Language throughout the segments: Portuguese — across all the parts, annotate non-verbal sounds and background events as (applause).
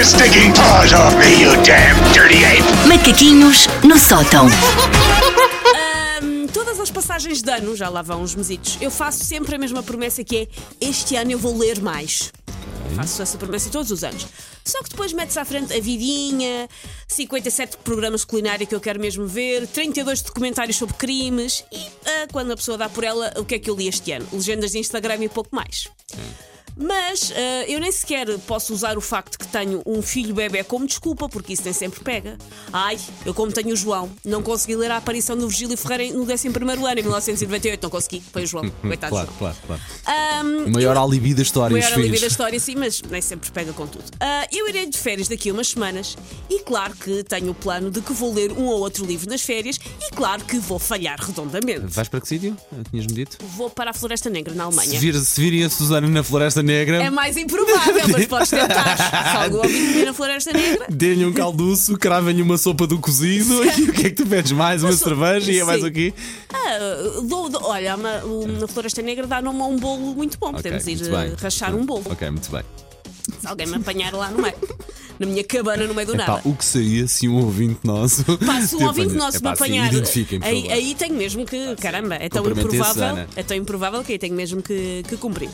your stinking paws off me, you damn dirty ape! Macaquinhos no sótão. Todas as passagens de ano, já lá vão uns mesitos, eu faço sempre a mesma promessa que é este ano eu vou ler mais. Faço essa promessa todos os anos. Só que depois metes à frente a vidinha, 57 programas de culinária que eu quero mesmo ver, 32 documentários sobre crimes e ah, quando a pessoa dá por ela, o que é que eu li este ano? Legendas de Instagram e pouco mais. Mas ah, eu nem sequer posso usar o facto que tenho um filho bebê como desculpa, porque isso nem sempre pega. Ai, eu como tenho o João, não consegui ler a aparição do Virgílio Ferreira no 11 ano, em 1998, não consegui, foi o João, coitado Claro, do João. claro, claro. Ahm, O maior alibi da história, os Maior filhos. da história, sim, mas nem sempre pega com tudo. Ah, eu irei de férias daqui a umas semanas e claro que tenho o plano de que vou ler um ou outro livro nas férias e claro que vou falhar redondamente. Vais para que sítio? Tinhas-me dito? Vou para a Floresta Negra, na Se, Alemanha. vir, se virem a Susana na Floresta Negra, É mais improvável, mas podes (laughs) tentar. Se algum ouvinte vir na Floresta Negra, dê-lhe um calduço, cravem-lhe uma sopa do cozido (laughs) e o que é que tu pedes mais? Uma Uma so- cerveja e é mais Sim. o quê? ah, dou- dou- olha, uma- na Floresta Negra dá nome a um bolo muito bom. Podemos Ok, ir eh, rachar um bolo. Ok, muito bem. Se alguém me apanhar lá no meio, na minha cabana no meio do Epá, nada. o que seria se um ouvinte nosso. Pá, se um (laughs) ouvinte nosso Epá, me sim, apanhar. por aí, aí tenho mesmo que. Caramba, é tão improvável. É tão improvável que aí tenho mesmo que, que cumprir.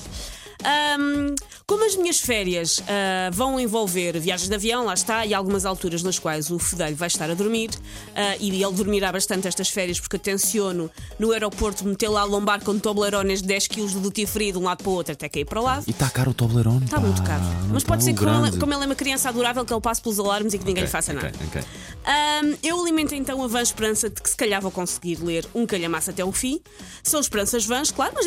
Ahm, como as minhas férias ah, vão envolver viagens de avião, lá está, e algumas alturas nas quais o fedelho vai estar a dormir, ah, e ele dormirá bastante estas férias porque eu tenciono no aeroporto metê-lo a lombar com toblerones de 10 kg de duty free de um lado para o outro até cair para o lado. E está caro o Toblerone? Está muito caro. Mas está pode ser que, um como ele, como ele é uma criança adorável, que ele passe pelos alarmes e que ninguém Ok, lhe faça ok, nada. ok. Ahm, eu alimento então a vã esperança de que se calhar vou conseguir ler um calhamaço até o fim. São esperanças vãs, claro, mas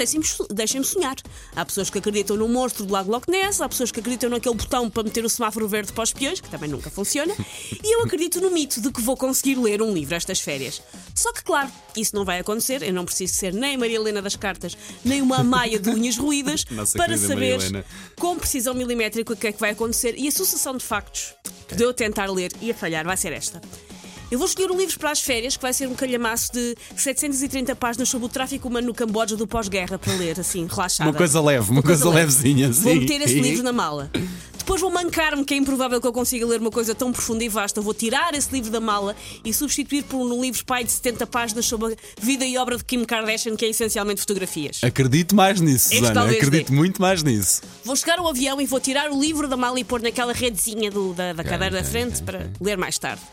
deixem-me sonhar. Há pessoas que acreditam no monstro do Lago Loch Ness, há pessoas que acreditam naquele botão para meter o semáforo verde para os peões, que também nunca funciona, (laughs) e eu acredito no mito de que vou conseguir ler um livro estas férias. Só que, claro, isso não vai acontecer, eu não preciso ser nem Maria Helena das Cartas, nem uma maia de unhas ruídas (laughs) Nossa para saber com precisão milimétrica o que é que vai acontecer e a sucessão de factos de eu tentar ler e a falhar vai ser esta. Eu vou escolher um livro para as férias que vai ser um calhamaço de 730 páginas sobre o tráfico humano no Camboja do pós-guerra para ler, assim, relaxada. Uma coisa leve, uma coisa levezinha, Vou sim. meter esse livro na mala. Depois vou mancar-me, que é improvável que eu consiga ler uma coisa tão profunda e vasta. Vou tirar esse livro da mala e substituir por um livro pai de 70 páginas sobre a vida e obra de Kim Kardashian, que é essencialmente fotografias. Acredito mais nisso, Susana. Acredito dê. muito mais nisso. Vou chegar ao avião e vou tirar o livro da mala e pôr naquela redezinha do- da, da cadeira da ok, frente ok, para ok. ler mais tarde.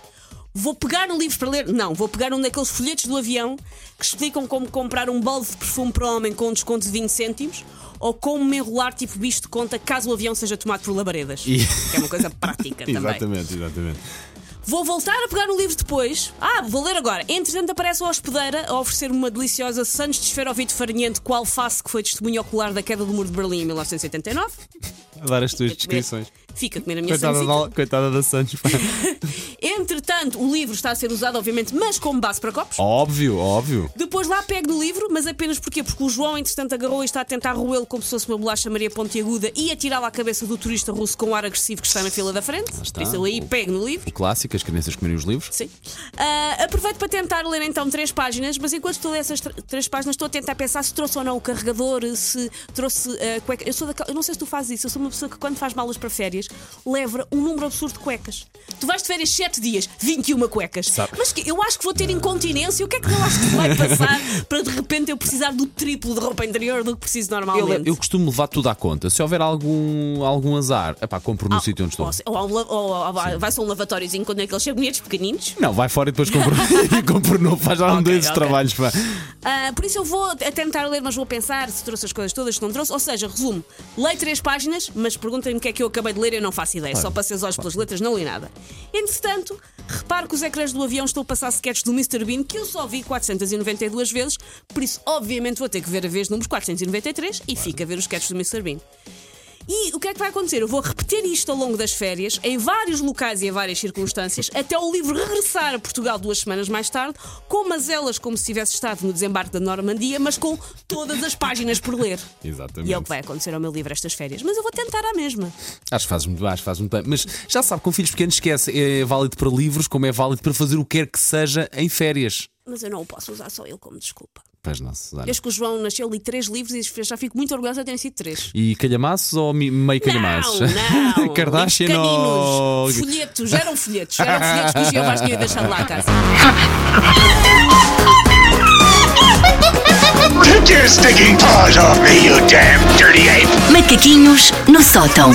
Vou pegar um livro para ler? Não, vou pegar um daqueles folhetos do avião que explicam como comprar um balde de perfume para homem com um desconto de 20 cêntimos ou como me enrolar tipo bicho de conta caso o avião seja tomado por labaredas. E- Que é uma coisa prática (laughs) também. Exatamente, exatamente. Vou voltar a pegar o livro depois. Ah, vou ler agora. Entretanto, aparece a hospedeira a oferecer-me uma deliciosa Santos de esferovite farinhente com alface que foi testemunho ocular da queda do muro de Berlim em 1989. Adoro as tuas a descrições. Fica a comer a minha Coitada da, coitada da Santos. (laughs) pá. Entretanto, o livro está a ser usado, obviamente, mas como base para copos. óbvio, óbvio. Depois lá pego no livro, mas apenas porquê? Porque o João, entretanto, agarrou e está a tentar roê-lo como se fosse uma bolacha Maria Pontiaguda e atirá-lo à cabeça do turista russo com o ar agressivo que está na fila da frente. está. Por isso aí pego no livro. O clássico, as crianças comerem os livros. Sim. Ah, aproveito para tentar ler então três páginas, mas enquanto estou a ler essas tr- três páginas, estou a tentar pensar se trouxe ou não o carregador, se trouxe a cueca. Eu, sou daquela- eu não sei se tu fazes isso, eu sou uma pessoa que quando faz malas para férias leva um número absurdo de cuecas. Tu vais de férias 7 dias, 21 cuecas. Sabe- Mas que eu acho que vou ter incontinência. O que é que eu acho que vai passar (laughs) para de repente eu precisar do triplo de roupa interior do que preciso Eu, normalmente? eu costumo levar tudo à conta. Se houver algum, algum azar, epá, compro no Ah, sítio onde estou. ou, ou, ou- ou vai- vai-se a um lavatóriozinho quando aqueles sabonetes pequeninos. Não, vai fora e depois compro, (laughs) e compro novo. Faz já um Ok, desses ok. trabalhos. Pá. Ah, por isso eu vou tentar ler, mas vou pensar se trouxe as coisas todas, se não trouxe. Ou seja, resumo: leio três páginas, mas perguntem-me o que é que eu acabei de ler, eu não faço ideia. Só passei os olhos pelas letras, não li nada. Entretanto, reparo que os ecrãs do avião estão a passar sketches do Mr. Bean que eu só vi 492 vezes, por isso, obviamente, vou ter que ver a vez números 493 e fico a ver os sketches do Mr. Bean. E o que é que vai acontecer? Eu vou repetir isto ao longo das férias, em vários locais e em várias circunstâncias, até o livro regressar a Portugal duas semanas mais tarde, com elas como se tivesse estado no desembarque da Normandia, mas com todas as páginas por ler. Exatamente. E é o que vai acontecer ao meu livro estas férias. Mas eu vou tentar à mesma. Acho que fazes muito bem, acho que fazes muito bem. Mas já sabe, com filhos pequenos esquece. É válido para livros, como é válido para fazer o que quer que seja em férias. Mas eu não o posso usar só ele como desculpa. Pois não, Susana. Desde que o João nasceu, li três livros e já fico muito orgulhosa de terem sido três. E calhamaços ou meio calhamaços? Não, não. (laughs) Kardashian ou. Folhetos, eram folhetos. Eram (laughs) folhetos que os Jeovás tinham deixado lá a casa. Take your stinking paws off me, you damn dirty ape! Macaquinhos no sótão.